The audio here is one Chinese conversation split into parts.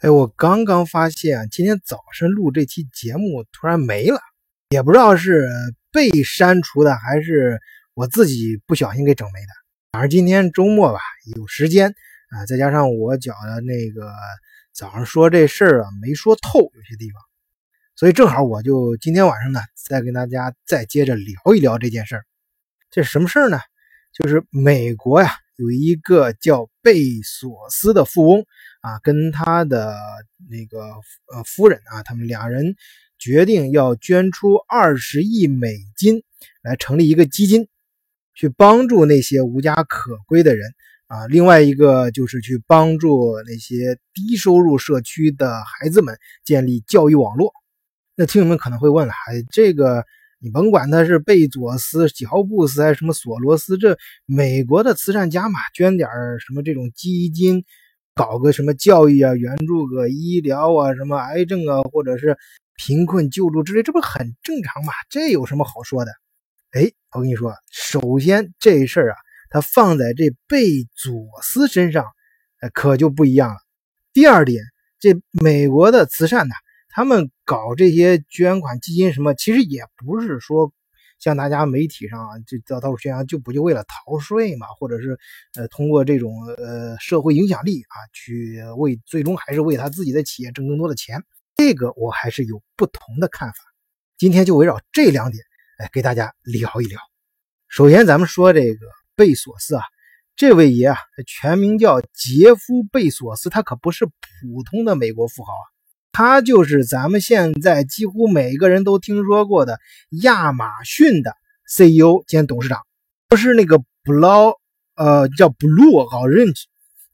哎，我刚刚发现今天早上录这期节目突然没了，也不知道是被删除的还是我自己不小心给整没的。反正今天周末吧，有时间啊，再加上我觉得那个早上说这事儿啊没说透，有些地方，所以正好我就今天晚上呢，再跟大家再接着聊一聊这件事儿。这什么事儿呢？就是美国呀，有一个叫贝索斯的富翁。啊，跟他的那个呃夫人啊，他们俩人决定要捐出二十亿美金来成立一个基金，去帮助那些无家可归的人啊。另外一个就是去帮助那些低收入社区的孩子们建立教育网络。那听友们可能会问了，哎，这个你甭管他是贝佐斯、乔布斯还是什么索罗斯，这美国的慈善家嘛，捐点什么这种基金。搞个什么教育啊，援助个医疗啊，什么癌症啊，或者是贫困救助之类，这不很正常吗？这有什么好说的？哎，我跟你说，首先这事儿啊，它放在这贝佐斯身上，哎，可就不一样了。第二点，这美国的慈善呢，他们搞这些捐款基金什么，其实也不是说。像大家媒体上啊，就到到处宣扬，就不就为了逃税嘛，或者是呃通过这种呃社会影响力啊，去为最终还是为他自己的企业挣更多的钱。这个我还是有不同的看法。今天就围绕这两点，哎，给大家聊一聊。首先，咱们说这个贝索斯啊，这位爷啊，全名叫杰夫·贝索斯，他可不是普通的美国富豪啊。他就是咱们现在几乎每个人都听说过的亚马逊的 CEO 兼董事长，不是那个 Blue 呃叫 Blue Orange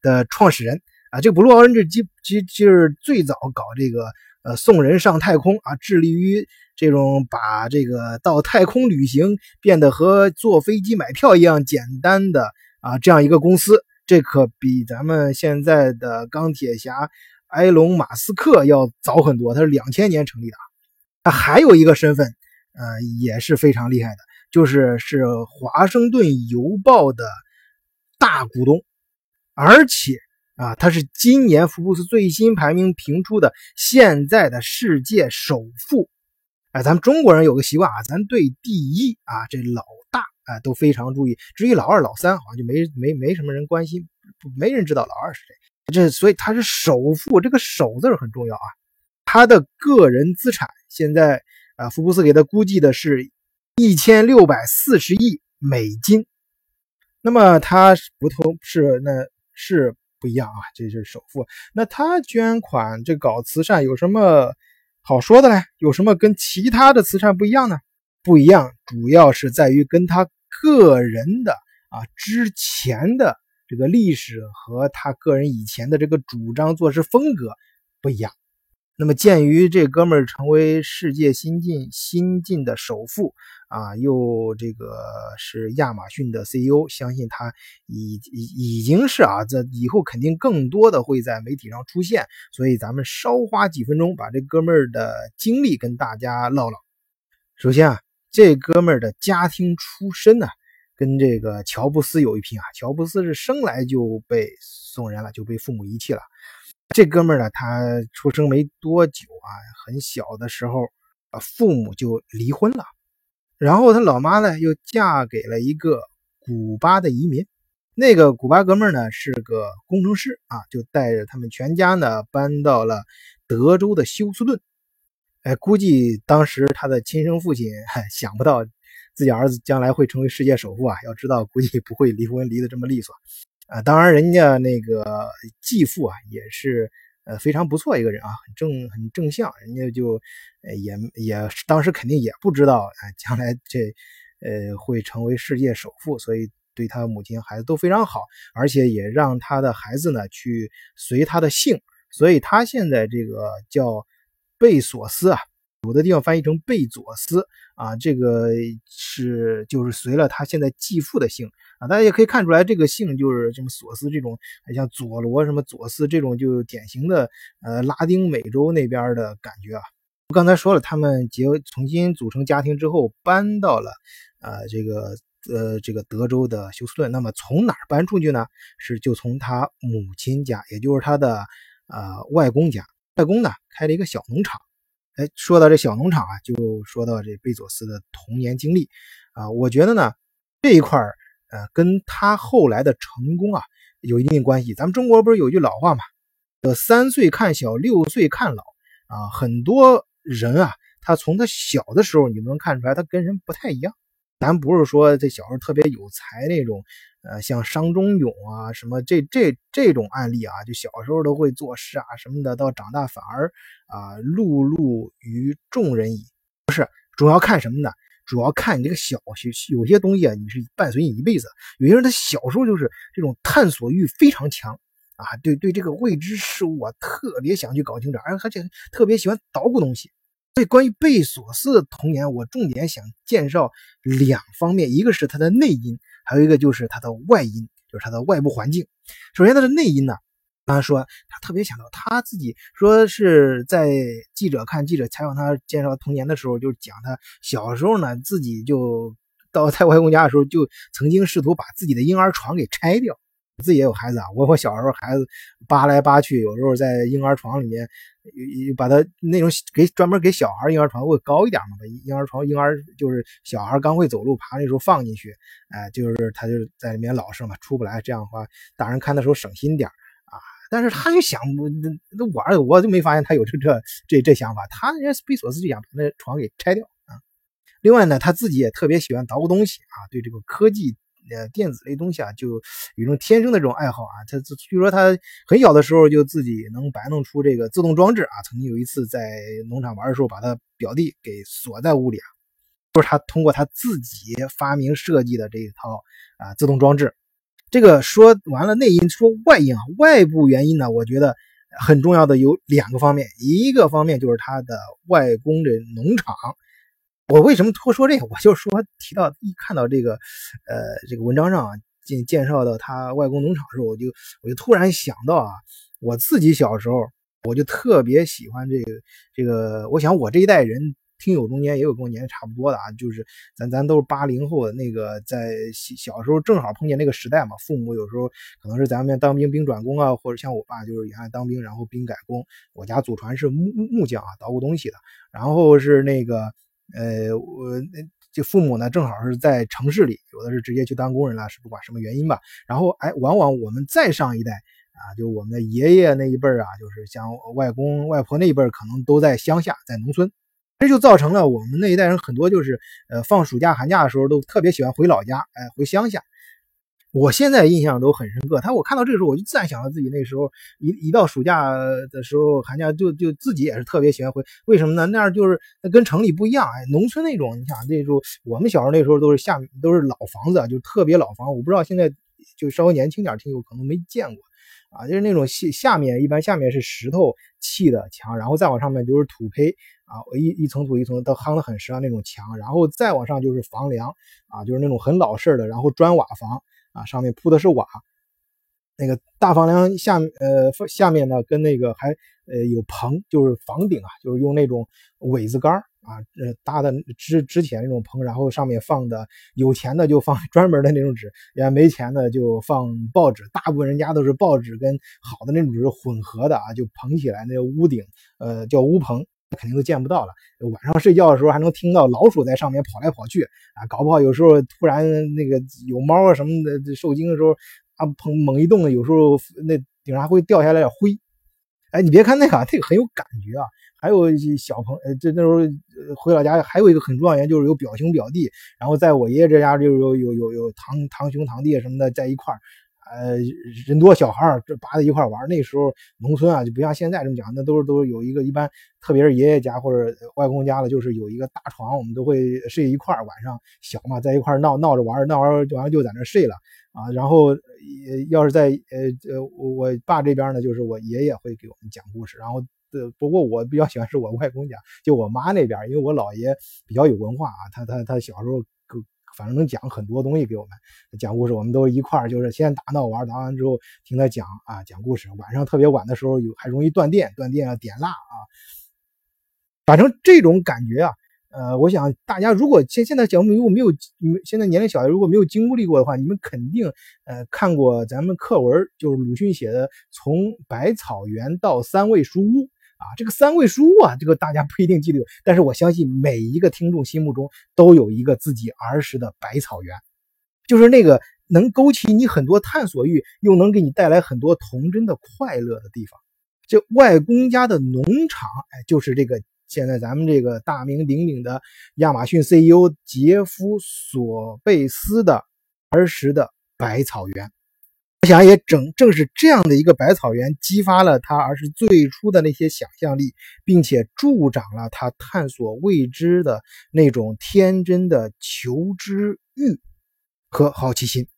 的创始人啊。这个 Blue Orange 基其就是最早搞这个呃送人上太空啊，致力于这种把这个到太空旅行变得和坐飞机买票一样简单的啊这样一个公司。这可比咱们现在的钢铁侠。埃隆·马斯克要早很多，他是两千年成立的。他还有一个身份，呃，也是非常厉害的，就是是《华盛顿邮报》的大股东，而且啊，他是今年福布斯最新排名评出的现在的世界首富。哎，咱们中国人有个习惯啊，咱对第一啊这老大啊都非常注意，至于老二、老三，好像就没没没什么人关心，没人知道老二是谁。这所以他是首富，这个“首”字很重要啊。他的个人资产现在啊，福布斯给他估计的是一千六百四十亿美金。那么他不同是那是不一样啊，这就是首富。那他捐款这搞慈善有什么好说的嘞？有什么跟其他的慈善不一样呢？不一样，主要是在于跟他个人的啊之前的。这个历史和他个人以前的这个主张做事风格不一样。那么，鉴于这哥们儿成为世界新晋新晋的首富啊，又这个是亚马逊的 CEO，相信他已已已经是啊，这以后肯定更多的会在媒体上出现。所以，咱们稍花几分钟把这哥们儿的经历跟大家唠唠。首先啊，这哥们儿的家庭出身呢。跟这个乔布斯有一拼啊！乔布斯是生来就被送人了，就被父母遗弃了。这哥们呢，他出生没多久啊，很小的时候，啊，父母就离婚了。然后他老妈呢，又嫁给了一个古巴的移民。那个古巴哥们呢，是个工程师啊，就带着他们全家呢，搬到了德州的休斯顿。哎，估计当时他的亲生父亲 想不到。自己儿子将来会成为世界首富啊！要知道，估计不会离婚离得这么利索啊。当然，人家那个继父啊，也是呃非常不错一个人啊，很正很正向。人家就也也当时肯定也不知道啊，将来这呃会成为世界首富，所以对他母亲孩子都非常好，而且也让他的孩子呢去随他的姓，所以他现在这个叫贝索斯啊。有的地方翻译成贝佐斯啊，这个是就是随了他现在继父的姓啊，大家也可以看出来，这个姓就是什么索斯这种，像佐罗什么佐斯这种，就典型的呃拉丁美洲那边的感觉啊。我刚才说了，他们结重新组成家庭之后，搬到了呃这个呃这个德州的休斯顿。那么从哪儿搬出去呢？是就从他母亲家，也就是他的呃外公家，外公呢开了一个小农场。哎，说到这小农场啊，就说到这贝佐斯的童年经历啊，我觉得呢这一块儿呃跟他后来的成功啊有一定关系。咱们中国不是有句老话嘛，呃三岁看小，六岁看老啊，很多人啊，他从他小的时候你能看出来，他跟人不太一样。咱不是说这小时候特别有才那种，呃，像商中勇啊什么这这这种案例啊，就小时候都会做事啊什么的，到长大反而啊碌碌于众人矣。不是，主要看什么呢？主要看你这个小学有些东西啊，你是伴随你一辈子。有些人他小时候就是这种探索欲非常强啊，对对这个未知事物啊特别想去搞清楚，而且特别喜欢捣鼓东西。所以，关于贝索斯的童年，我重点想介绍两方面，一个是他的内因，还有一个就是他的外因，就是他的外部环境。首先，他的内因呢，他说他特别想到他自己，说是在记者看记者采访他介绍童年的时候，就讲他小时候呢，自己就到 在外公家的时候，就曾经试图把自己的婴儿床给拆掉。自己也有孩子啊，我我小时候孩子扒来扒去，有时候在婴儿床里面，把他那种给专门给小孩婴儿床会高一点嘛，把婴儿床婴儿就是小孩刚会走路爬那时候放进去，哎，就是他就是在里面老实嘛，出不来，这样的话大人看的时候省心点啊。但是他就想，那那我我就没发现他有这这这这想法，他人家贝索斯就想把那床给拆掉啊。另外呢，他自己也特别喜欢捣鼓东西啊，对这个科技。呃，电子类东西啊，就有一种天生的这种爱好啊。他据说他很小的时候就自己能摆弄出这个自动装置啊。曾经有一次在农场玩的时候，把他表弟给锁在屋里啊，就是他通过他自己发明设计的这一套啊自动装置。这个说完了内因，说外因啊，外部原因呢，我觉得很重要的有两个方面，一个方面就是他的外公的农场。我为什么多说这个？我就说提到一看到这个，呃，这个文章上介介绍到他外公农场的时候，我就我就突然想到啊，我自己小时候我就特别喜欢这个这个。我想我这一代人听友中间也有跟我年龄差不多的啊，就是咱咱都是八零后的，那个在小时候正好碰见那个时代嘛。父母有时候可能是咱们当兵兵转工啊，或者像我爸就是原来当兵，然后兵改工。我家祖传是木木匠啊，捣鼓东西的，然后是那个。呃，我那就父母呢，正好是在城市里，有的是直接去当工人了，是不管什么原因吧。然后，哎，往往我们再上一代啊，就我们的爷爷那一辈啊，就是像外公外婆那一辈，可能都在乡下，在农村，这就造成了我们那一代人很多就是，呃，放暑假寒假的时候都特别喜欢回老家，哎，回乡下。我现在印象都很深刻，他我看到这个时候，我就自然想到自己那时候一一到暑假的时候，寒假就就自己也是特别喜欢回，为什么呢？那样就是跟城里不一样，哎，农村那种，你想那时候我们小时候那时候都是下面都是老房子，就特别老房，我不知道现在就稍微年轻点听友可能没见过啊，就是那种下下面一般下面是石头砌的墙，然后再往上面就是土坯啊，一一层土一层都夯得很实啊那种墙，然后再往上就是房梁啊，就是那种很老式的，然后砖瓦房。啊，上面铺的是瓦，那个大房梁下呃下面呢，跟那个还呃有棚，就是房顶啊，就是用那种苇子杆啊，呃搭的支支起来那种棚，然后上面放的有钱的就放 专门的那种纸，也没钱的就放报纸，大部分人家都是报纸跟好的那种纸混合的啊，就棚起来那个屋顶，呃叫屋棚。肯定都见不到了。晚上睡觉的时候还能听到老鼠在上面跑来跑去啊，搞不好有时候突然那个有猫啊什么的受惊的时候啊，砰猛一动，有时候那顶上会掉下来点灰。哎，你别看那个，那个很有感觉啊。还有些小朋友，这那时候回老家还有一个很重要原因就是有表兄表弟，然后在我爷爷这家就有有有有堂堂兄堂弟什么的在一块儿。呃，人多小孩儿这扒在一块玩，那时候农村啊就不像现在这么讲，那都是都是有一个一般，特别是爷爷家或者外公家的，就是有一个大床，我们都会睡一块儿，晚上小嘛，在一块闹闹着玩，闹完完了就在那儿睡了啊。然后要是在呃呃我爸这边呢，就是我爷爷会给我们讲故事，然后呃不过我比较喜欢是我外公家，就我妈那边，因为我姥爷比较有文化啊，他他他小时候。反正能讲很多东西给我们讲故事，我们都一块儿，就是先打闹玩，打完之后听他讲啊，讲故事。晚上特别晚的时候有还容易断电，断电啊点蜡啊。反正这种感觉啊，呃，我想大家如果现现在节目如果没有现在年龄小的如果没有经历过的话，你们肯定呃看过咱们课文，就是鲁迅写的《从百草园到三味书屋》啊，这个三味书屋啊，这个大家不一定记得，但是我相信每一个听众心目中都有一个自己儿时的百草园，就是那个能勾起你很多探索欲，又能给你带来很多童真的快乐的地方。这外公家的农场，哎，就是这个。现在咱们这个大名鼎鼎的亚马逊 CEO 杰夫·索贝斯的儿时的百草园，我想也正正是这样的一个百草园，激发了他儿时最初的那些想象力，并且助长了他探索未知的那种天真的求知欲和好奇心。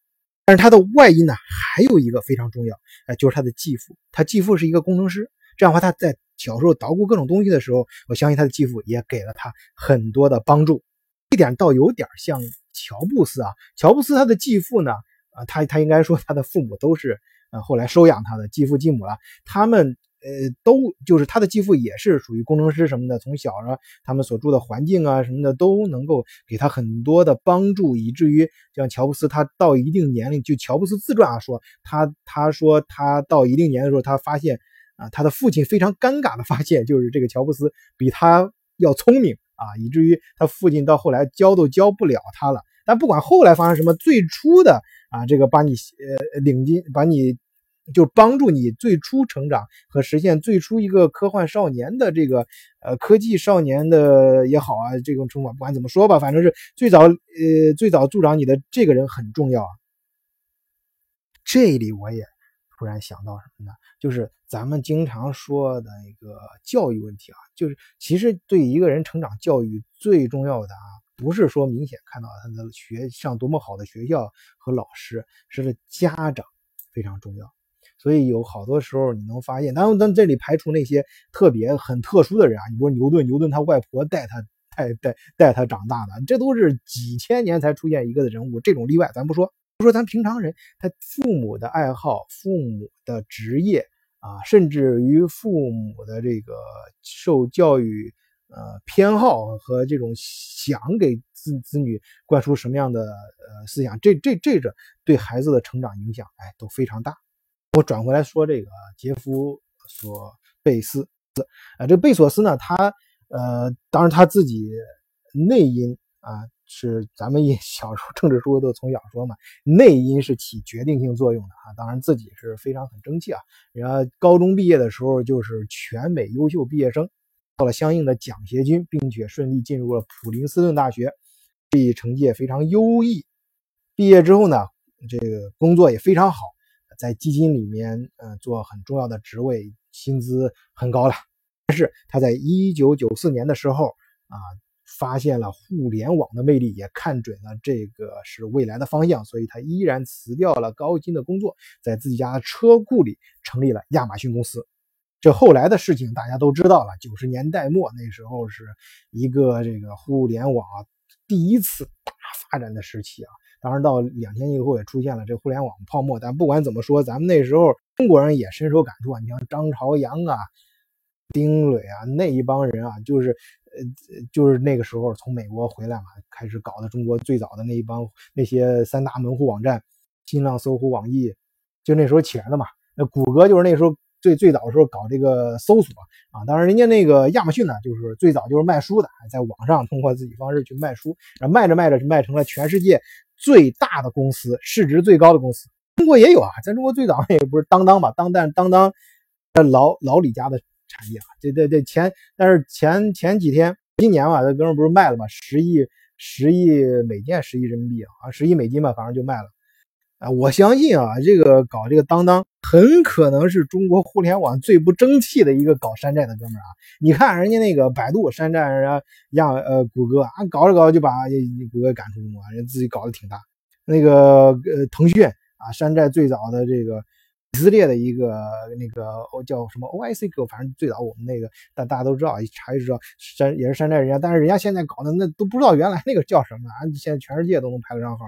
但是他的外因呢，还有一个非常重要，哎，就是他的继父，他继父是一个工程师，这样的话他在。小时候捣鼓各种东西的时候，我相信他的继父也给了他很多的帮助。一点倒有点像乔布斯啊，乔布斯他的继父呢，啊，他他应该说他的父母都是呃后来收养他的继父继母了。他们呃都就是他的继父也是属于工程师什么的，从小啊他们所住的环境啊什么的都能够给他很多的帮助，以至于像乔布斯他到一定年龄，就乔布斯自传啊说他他说他到一定年的时候，他发现。啊，他的父亲非常尴尬的发现，就是这个乔布斯比他要聪明啊，以至于他父亲到后来教都教不了他了。但不管后来发生什么，最初的啊，这个把你呃领进，把你就帮助你最初成长和实现最初一个科幻少年的这个呃科技少年的也好啊，这种称法不管怎么说吧，反正是最早呃最早助长你的这个人很重要啊。这里我也。突然想到什么呢？就是咱们经常说的一个教育问题啊，就是其实对一个人成长教育最重要的啊，不是说明显看到他的学上多么好的学校和老师，是家长非常重要。所以有好多时候你能发现，当然咱这里排除那些特别很特殊的人啊，你说牛顿，牛顿他外婆带他带带带他长大的，这都是几千年才出现一个的人物，这种例外咱不说。不说咱平常人，他父母的爱好、父母的职业啊，甚至于父母的这个受教育呃偏好和这种想给子子女灌输什么样的呃思想，这这这个对孩子的成长影响，哎，都非常大。我转回来说这个杰夫索贝斯，啊，这贝索斯呢，他呃，当然他自己内因啊。是咱们一 小时候政治书都从小说嘛，内因是起决定性作用的啊。当然自己是非常很争气啊，然后高中毕业的时候就是全美优秀毕业生，到了相应的奖学金，并且顺利进入了普林斯顿大学，毕业成绩也非常优异。毕业之后呢，这个工作也非常好，在基金里面呃做很重要的职位，薪资很高了。但是他在一九九四年的时候啊。发现了互联网的魅力，也看准了这个是未来的方向，所以他依然辞掉了高薪的工作，在自己家的车库里成立了亚马逊公司。这后来的事情大家都知道了。九十年代末那时候是一个这个互联网第一次大发展的时期啊。当然到两千年以后也出现了这互联网泡沫，但不管怎么说，咱们那时候中国人也深受感触啊。你像张朝阳啊、丁磊啊那一帮人啊，就是。呃，就是那个时候从美国回来嘛，开始搞的中国最早的那一帮那些三大门户网站，新浪、搜狐、网易，就那时候起来的嘛。那谷歌就是那时候最最早的时候搞这个搜索啊。当然，人家那个亚马逊呢，就是最早就是卖书的，在网上通过自己方式去卖书，然后卖着卖着就卖成了全世界最大的公司，市值最高的公司。中国也有啊，咱中国最早也不是当当吧？当当当当，老老李家的。产业啊，这这这前，但是前前几天，今年吧，这哥们不是卖了吗？十亿十亿美金，十亿人民币啊，十亿美金吧，反正就卖了。啊，我相信啊，这个搞这个当当，很可能是中国互联网最不争气的一个搞山寨的哥们啊。你看人家那个百度山寨，人家亚呃谷歌啊，搞着搞着就把谷歌赶出中国，人自己搞得挺大。那个呃腾讯啊，山寨最早的这个。以色列的一个那个叫什么 OICQ，，反正最早我们那个，但大家都知道，一查就知道山也是山寨人家，但是人家现在搞的那都不知道原来那个叫什么啊！现在全世界都能排得上号，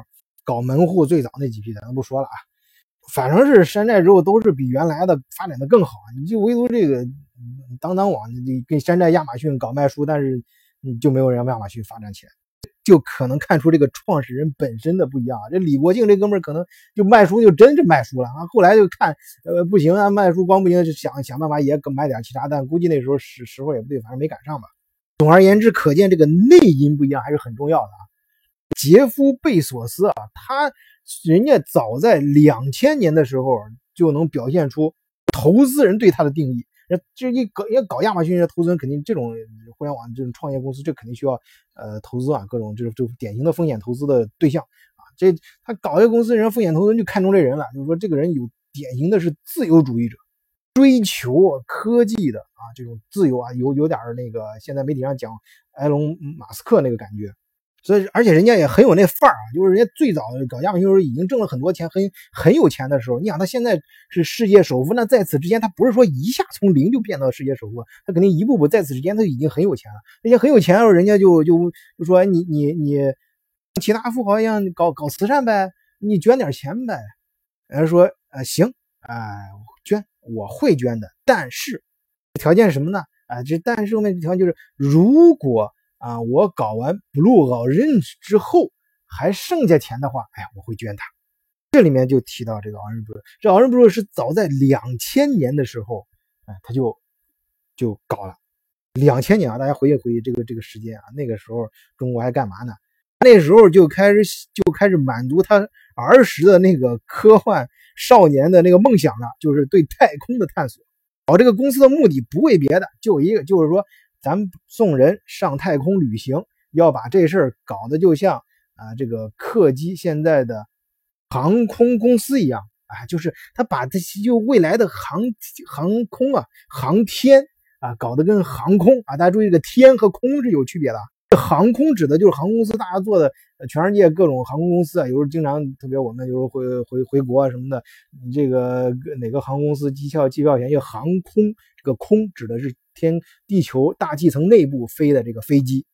搞门户最早那几批咱就不说了啊，反正是山寨之后都是比原来的发展的更好。你就唯独这个当当网，你跟山寨亚马逊搞卖书，但是你就没有让亚马逊发展起来。就可能看出这个创始人本身的不一样。啊这李国庆这哥们儿可能就卖书就真是卖书了啊，后来就看呃不行啊，卖书光不行，就想想办法也买点其他，但估计那时候时时候也不对，反正没赶上吧。总而言之，可见这个内因不一样还是很重要的啊。杰夫贝索斯啊，他人家早在两千年的时候就能表现出投资人对他的定义。那这一搞要搞亚马逊，投资人肯定这种互联网这种创业公司，这肯定需要呃投资啊，各种这种典型的风险投资的对象啊。这他搞一个公司，人家风险投资人就看中这人了，就是说这个人有典型的是自由主义者，追求科技的啊这种自由啊，有有点那个现在媒体上讲埃隆马斯克那个感觉。所以，而且人家也很有那范儿啊，就是人家最早搞亚马逊时候已经挣了很多钱，很很有钱的时候。你想他现在是世界首富，那在此之前他不是说一下从零就变到世界首富，他肯定一步步在此之间他已经很有钱了。那些很有钱的时候，人家就就就说你你你，其他富豪一样搞搞慈善呗，你捐点钱呗。人家说呃行啊捐我会捐的，但是条件是什么呢？啊这但是那条件就是如果。啊，我搞完 Blue Orange 之后还剩下钱的话，哎，我会捐他。这里面就提到这个 Orange Blue，这 Orange Blue 是早在两千年的时候，哎，他就就搞了。两千年啊，大家回忆回忆这个这个时间啊，那个时候中国还干嘛呢？那时候就开始就开始满足他儿时的那个科幻少年的那个梦想了，就是对太空的探索。搞这个公司的目的不为别的，就一个，就是说。咱送人上太空旅行，要把这事儿搞得就像啊这个客机现在的航空公司一样啊，就是他把这就未来的航航空啊航天啊搞得跟航空啊，大家注意这个天和空是有区别的。航空指的就是航空公司，大家做的全世界各种航空公司啊，有时候经常特别我们有时候回回回国啊什么的，你这个哪个航空公司机票机票便宜？航空这个空指的是。天地球大气层内部飞的这个飞机，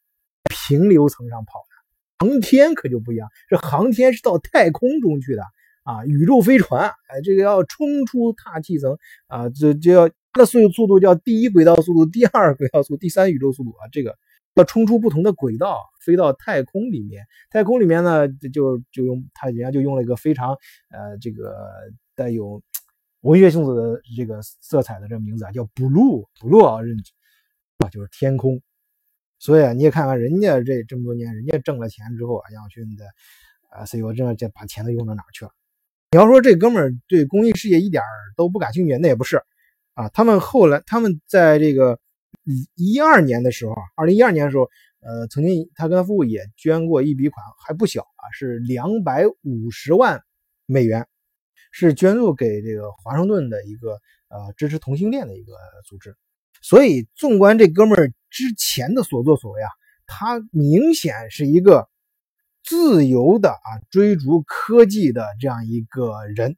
平流层上跑的航天可就不一样，这航天是到太空中去的啊，宇宙飞船，哎，这个要冲出大气层啊，这就要那速速度叫第一轨道速度、第二轨道速度、第三宇宙速度啊，这个要冲出不同的轨道，飞到太空里面。太空里面呢，就就用它人家就用了一个非常呃这个带有。文学性质的这个色彩的这个名字啊，叫 blue blue 啊，认啊就是天空。所以啊，你也看看人家这这么多年，人家挣了钱之后啊，亚马逊的啊 CEO 这样把钱都用到哪去了？你要说这哥们儿对公益事业一点都不感兴趣，那也不是啊。他们后来他们在这个一二年的时候啊，二零一二年的时候，呃，曾经他跟他父母也捐过一笔款，还不小啊，是两百五十万美元。是捐助给这个华盛顿的一个呃支持同性恋的一个组织，所以纵观这哥们儿之前的所作所为啊，他明显是一个自由的啊追逐科技的这样一个人，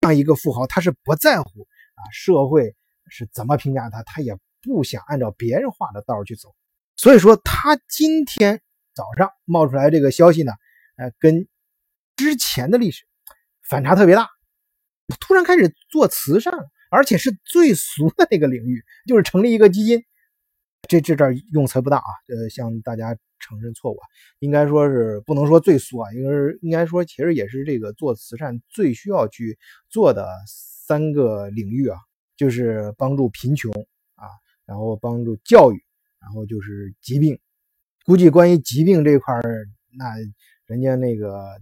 这样一个富豪，他是不在乎啊社会是怎么评价他，他也不想按照别人画的道去走，所以说他今天早上冒出来这个消息呢，呃，跟之前的历史反差特别大。突然开始做慈善，而且是最俗的那个领域，就是成立一个基金。这这这用词不大啊，呃，向大家承认错误，应该说是不能说最俗啊，应该是应该说其实也是这个做慈善最需要去做的三个领域啊，就是帮助贫穷啊，然后帮助教育，然后就是疾病。估计关于疾病这块，那人家那个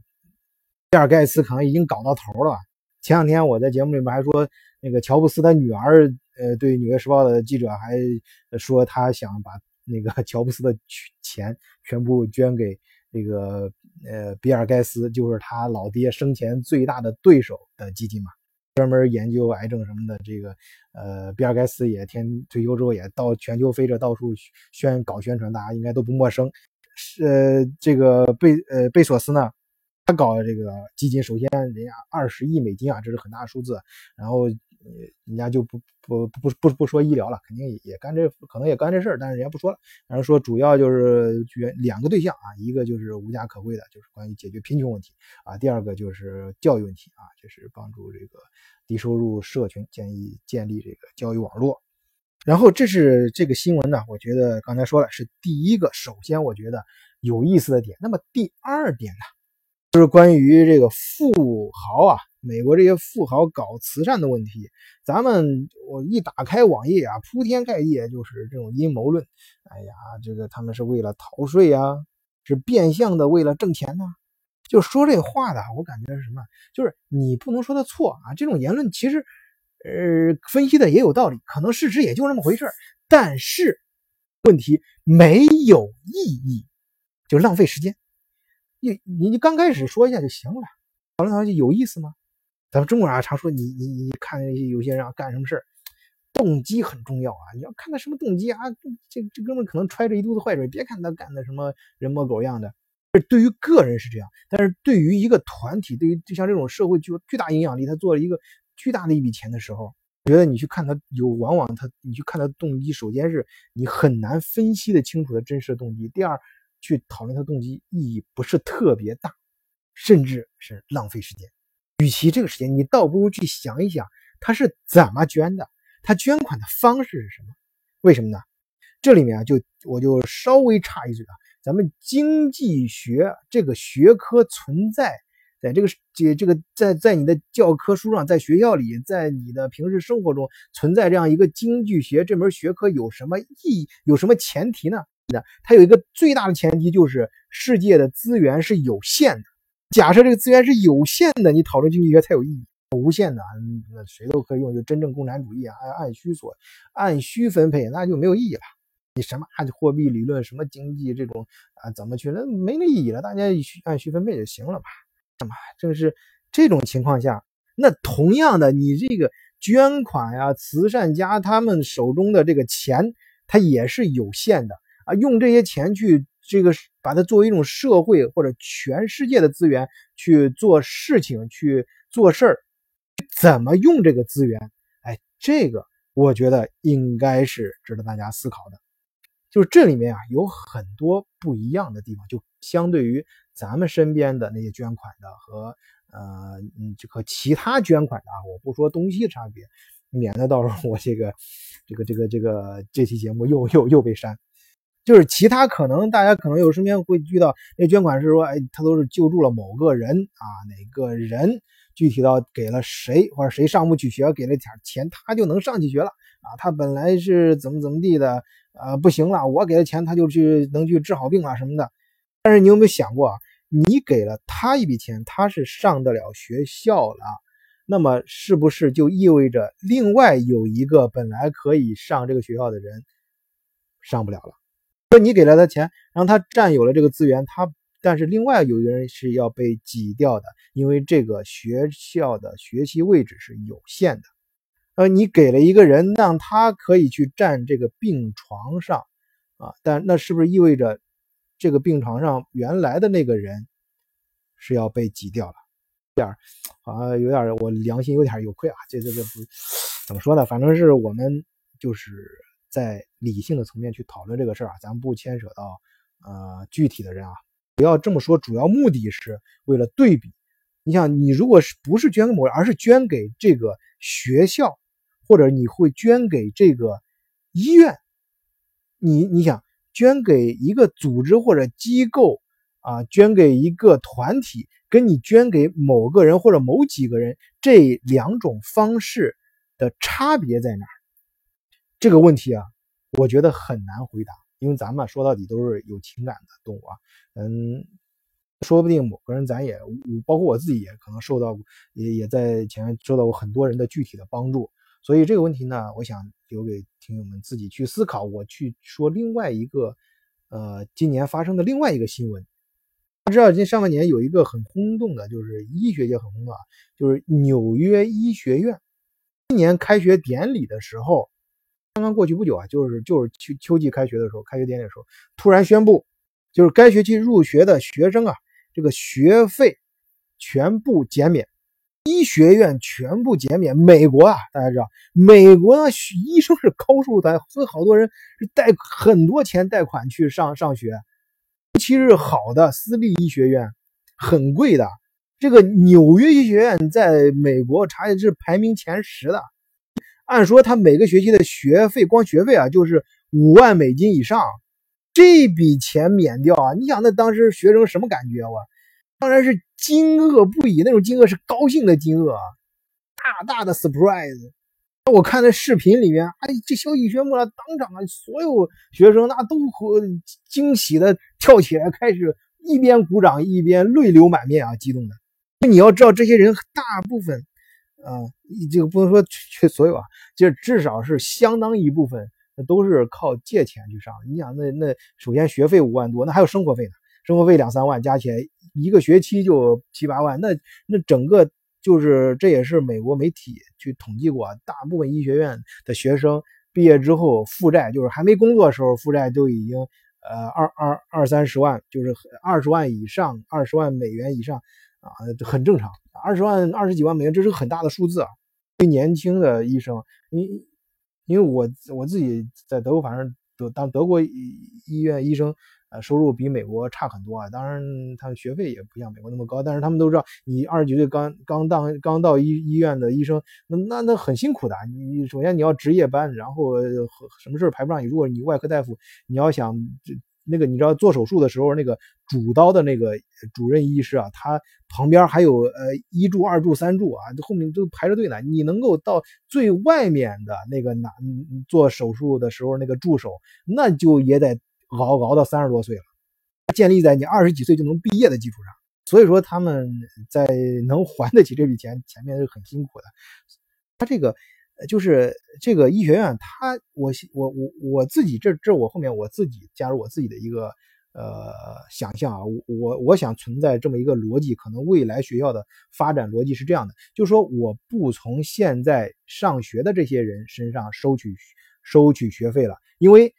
比尔盖茨可能已经搞到头了。前两天我在节目里面还说，那个乔布斯他女儿，呃，对《纽约时报》的记者还说，他想把那个乔布斯的钱全部捐给那个呃比尔盖茨，就是他老爹生前最大的对手的基金嘛，专门研究癌症什么的。这个呃，比尔盖茨也天退休之后也到全球飞着到处宣搞宣传，大家应该都不陌生。是这个贝呃贝索斯呢？搞这个基金，首先人家二十亿美金啊，这是很大的数字。然后，人家就不不不不不说医疗了，肯定也也干这，可能也干这事儿，但是人家不说了。然后说主要就是捐两个对象啊，一个就是无家可归的，就是关于解决贫穷问题啊；第二个就是教育问题啊，就是帮助这个低收入社群建议建立这个教育网络。然后这是这个新闻呢，我觉得刚才说了是第一个，首先我觉得有意思的点。那么第二点呢，就是关于这个富豪啊，美国这些富豪搞慈善的问题。咱们我一打开网页啊，铺天盖地就是这种阴谋论。哎呀，这个他们是为了逃税啊，是变相的为了挣钱呢。就说这话的，我感觉是什么？就是你不能说他错啊，这种言论其实。呃，分析的也有道理，可能事实也就那么回事但是问题没有意义，就浪费时间。你你你刚开始说一下就行了，讨论讨论就有意思吗？咱们中国人啊常说，你你你看有些人啊干什么事动机很重要啊。你要看他什么动机啊，这这哥们可能揣着一肚子坏水。别看他干的什么人模狗样的，这对于个人是这样，但是对于一个团体，对于就像这种社会具有巨大影响力，他做了一个。巨大的一笔钱的时候，我觉得你去看他有，往往他你去看他动机，首先是你很难分析的清楚他真实的动机。第二，去讨论他动机意义不是特别大，甚至是浪费时间。与其这个时间，你倒不如去想一想他是怎么捐的，他捐款的方式是什么？为什么呢？这里面啊，就我就稍微插一嘴啊，咱们经济学这个学科存在。在这个这这个在在你的教科书上，在学校里，在你的平时生活中存在这样一个经济学这门学科有什么意义？有什么前提呢？它有一个最大的前提就是世界的资源是有限的。假设这个资源是有限的，你讨论经济学才有意义。无限的，那谁都可以用，就真正共产主义啊，按按需所按需分配，那就没有意义了。你什么按货币理论，什么经济这种啊，怎么去那没那意义了？大家按需分配就行了吧？嘛，正是这种情况下，那同样的，你这个捐款呀，慈善家他们手中的这个钱，它也是有限的用这些钱去这个把它作为一种社会或者全世界的资源去做事情、去做事儿，怎么用这个资源？哎，这个我觉得应该是值得大家思考的。就是这里面啊，有很多不一样的地方，就相对于。咱们身边的那些捐款的和呃嗯，这和其他捐款的啊，我不说东西差别，免得到时候我这个这个这个这个这期节目又又又被删。就是其他可能大家可能有身边会遇到那捐款是说，哎，他都是救助了某个人啊，哪个人具体到给了谁或者谁上不去学，给了点钱他就能上去学了啊，他本来是怎么怎么地的啊，不行了，我给了钱他就去能去治好病了什么的。但是你有没有想过啊？你给了他一笔钱，他是上得了学校了，那么是不是就意味着另外有一个本来可以上这个学校的人上不了了？说你给了他钱，让他占有了这个资源，他但是另外有一个人是要被挤掉的，因为这个学校的学习位置是有限的。呃，你给了一个人，让他可以去占这个病床上啊，但那是不是意味着？这个病床上原来的那个人是要被挤掉了，点儿好像有点我良心有点有愧啊。这这这不怎么说呢？反正是我们就是在理性的层面去讨论这个事儿啊，咱们不牵扯到呃具体的人啊。不要这么说，主要目的是为了对比。你想，你如果是不是捐给某人，而是捐给这个学校，或者你会捐给这个医院，你你想。捐给一个组织或者机构啊，捐给一个团体，跟你捐给某个人或者某几个人这两种方式的差别在哪儿？这个问题啊，我觉得很难回答，因为咱们说到底都是有情感的动物啊。嗯，说不定某个人咱也，包括我自己也可能受到，也也在前面受到过很多人的具体的帮助。所以这个问题呢，我想留给听友们自己去思考。我去说另外一个，呃，今年发生的另外一个新闻。知道今上半年有一个很轰动的，就是医学界很轰动啊，就是纽约医学院今年开学典礼的时候，刚刚过去不久啊，就是就是秋秋季开学的时候，开学典礼的时候，突然宣布，就是该学期入学的学生啊，这个学费全部减免。医学院全部减免。美国啊，大家知道，美国的医生是高收入，所以好多人是贷很多钱贷款去上上学，尤其是好的私立医学院，很贵的。这个纽约医学院在美国查也是排名前十的，按说他每个学期的学费，光学费啊就是五万美金以上，这笔钱免掉啊！你想那当时学生什么感觉？我当然是惊愕不已，那种惊愕是高兴的惊愕啊，大大的 surprise。我看那视频里面，哎，这消息宣布了，当场啊，所有学生那都和惊喜的跳起来，开始一边鼓掌一边泪流满面啊，激动的。你要知道，这些人大部分，啊，这个不能说全所有啊，就至少是相当一部分，那都是靠借钱去上。你想，那那首先学费五万多，那还有生活费呢，生活费两三万，加起来一个学期就七八万，那那整个。就是这也是美国媒体去统计过，大部分医学院的学生毕业之后负债，就是还没工作的时候负债就已经呃二二二三十万，就是二十万以上，二十万美元以上啊，很正常。二十万二十几万美元，这是个很大的数字啊。对年轻的医生，因因为我我自己在德国，反正德当德国医院医生。呃，收入比美国差很多啊，当然他们学费也不像美国那么高，但是他们都知道，你二十几岁刚刚当刚到医医院的医生，那那那很辛苦的。你首先你要值夜班，然后什么事排不上你。如果你外科大夫，你要想那个你知道做手术的时候，那个主刀的那个主任医师啊，他旁边还有呃一柱、二柱、三柱啊，后面都排着队呢。你能够到最外面的那个拿做手术的时候那个助手，那就也得。熬熬到三十多岁了，建立在你二十几岁就能毕业的基础上，所以说他们在能还得起这笔钱前面是很辛苦的。他这个就是这个医学院，他我我我我自己这这我后面我自己加入我自己的一个呃想象啊，我我我想存在这么一个逻辑，可能未来学校的发展逻辑是这样的，就是说我不从现在上学的这些人身上收取收取学费了，因为。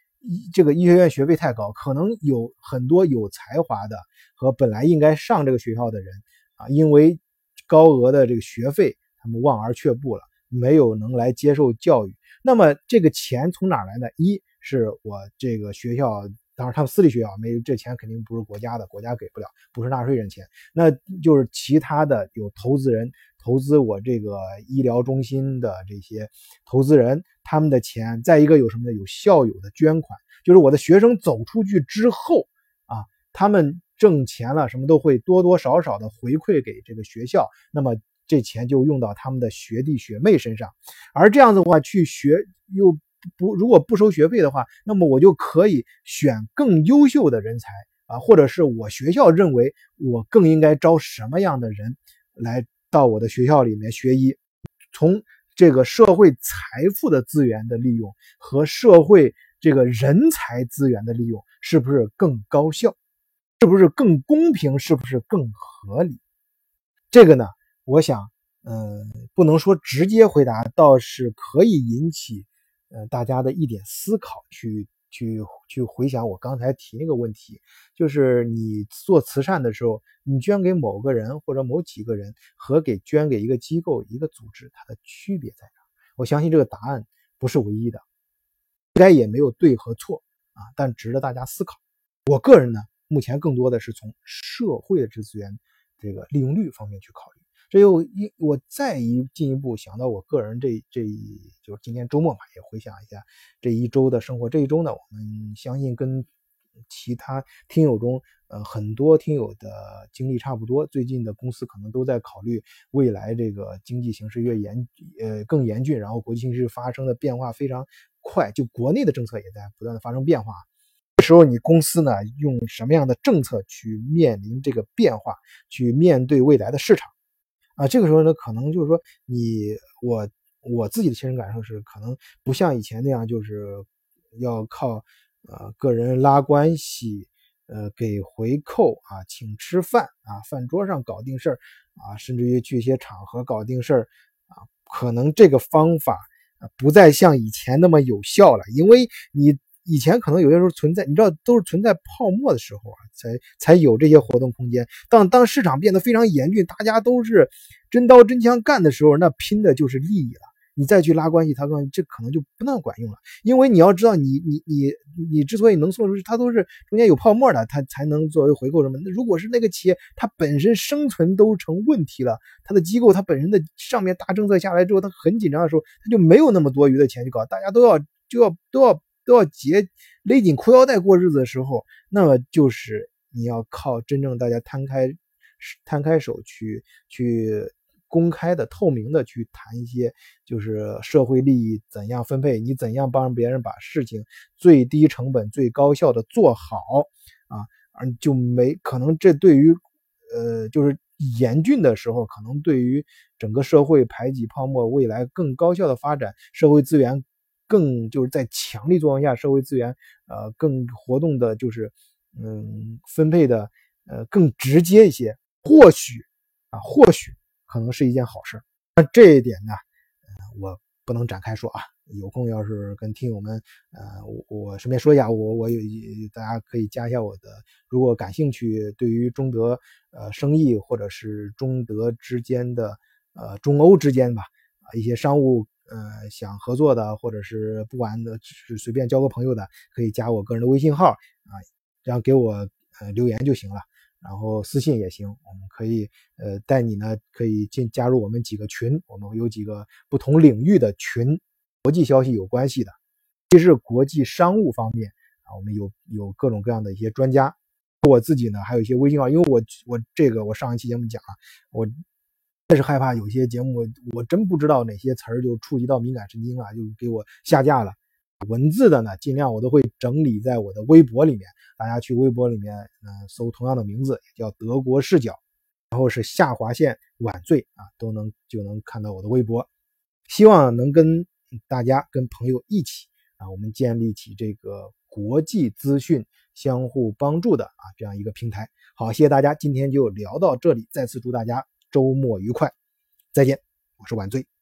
这个医学院学费太高，可能有很多有才华的和本来应该上这个学校的人啊，因为高额的这个学费，他们望而却步了，没有能来接受教育。那么这个钱从哪来呢？一是我这个学校，当然他们私立学校没有这钱，肯定不是国家的，国家给不了，不是纳税人钱，那就是其他的有投资人。投资我这个医疗中心的这些投资人，他们的钱，再一个有什么呢？有校友的捐款，就是我的学生走出去之后啊，他们挣钱了，什么都会多多少少的回馈给这个学校，那么这钱就用到他们的学弟学妹身上，而这样子的话，去学又不如果不收学费的话，那么我就可以选更优秀的人才啊，或者是我学校认为我更应该招什么样的人来。到我的学校里面学医，从这个社会财富的资源的利用和社会这个人才资源的利用，是不是更高效？是不是更公平？是不是更合理？这个呢，我想，嗯，不能说直接回答，倒是可以引起，呃，大家的一点思考去。去去回想我刚才提那个问题，就是你做慈善的时候，你捐给某个人或者某几个人，和给捐给一个机构、一个组织，它的区别在哪？我相信这个答案不是唯一的，应该也没有对和错啊，但值得大家思考。我个人呢，目前更多的是从社会的这资源这个利用率方面去考虑。这又一我再一进一步想到我个人这这一就是今天周末嘛，也回想一下这一周的生活。这一周呢，我们相信跟其他听友中呃很多听友的经历差不多。最近的公司可能都在考虑未来这个经济形势越严呃更严峻，然后国际形势发生的变化非常快，就国内的政策也在不断的发生变化。这时候你公司呢用什么样的政策去面临这个变化，去面对未来的市场？啊，这个时候呢，可能就是说，你我我自己的亲身感受是，可能不像以前那样，就是要靠呃个人拉关系，呃给回扣啊，请吃饭啊，饭桌上搞定事儿啊，甚至于去一些场合搞定事儿啊，可能这个方法不再像以前那么有效了，因为你。以前可能有些时候存在，你知道都是存在泡沫的时候啊，才才有这些活动空间。当当市场变得非常严峻，大家都是真刀真枪干的时候，那拼的就是利益了。你再去拉关系，他告诉你这可能就不那么管用了，因为你要知道，你你你你之所以能送出去，它都是中间有泡沫的，它才能作为回购什么。那如果是那个企业，它本身生存都成问题了，它的机构它本身的上面大政策下来之后，它很紧张的时候，它就没有那么多余的钱去搞，大家都要就要都要都要结勒紧裤腰带过日子的时候，那么就是你要靠真正大家摊开摊开手去去。公开的、透明的去谈一些，就是社会利益怎样分配，你怎样帮别人把事情最低成本、最高效的做好啊，而就没可能这对于，呃，就是严峻的时候，可能对于整个社会排挤泡沫、未来更高效的发展、社会资源更就是在强力作用下，社会资源呃更活动的，就是嗯分配的呃更直接一些，或许啊，或许。可能是一件好事，那这一点呢，呃，我不能展开说啊。有空要是跟听友们，呃，我我顺便说一下，我我有大家可以加一下我的，如果感兴趣，对于中德呃生意或者是中德之间的呃中欧之间吧啊一些商务呃想合作的，或者是不玩的是随便交个朋友的，可以加我个人的微信号啊，这样给我呃留言就行了。然后私信也行，我们可以呃带你呢，可以进加入我们几个群，我们有几个不同领域的群，国际消息有关系的，其实国际商务方面啊，我们有有各种各样的一些专家，我自己呢还有一些微信号，因为我我这个我上一期节目讲了，我确实害怕有些节目我真不知道哪些词儿就触及到敏感神经了，就给我下架了。文字的呢，尽量我都会整理在我的微博里面。大家去微博里面，嗯，搜同样的名字，叫德国视角，然后是下划线晚醉啊，都能就能看到我的微博。希望能跟大家、跟朋友一起啊，我们建立起这个国际资讯相互帮助的啊这样一个平台。好，谢谢大家，今天就聊到这里。再次祝大家周末愉快，再见，我是晚醉。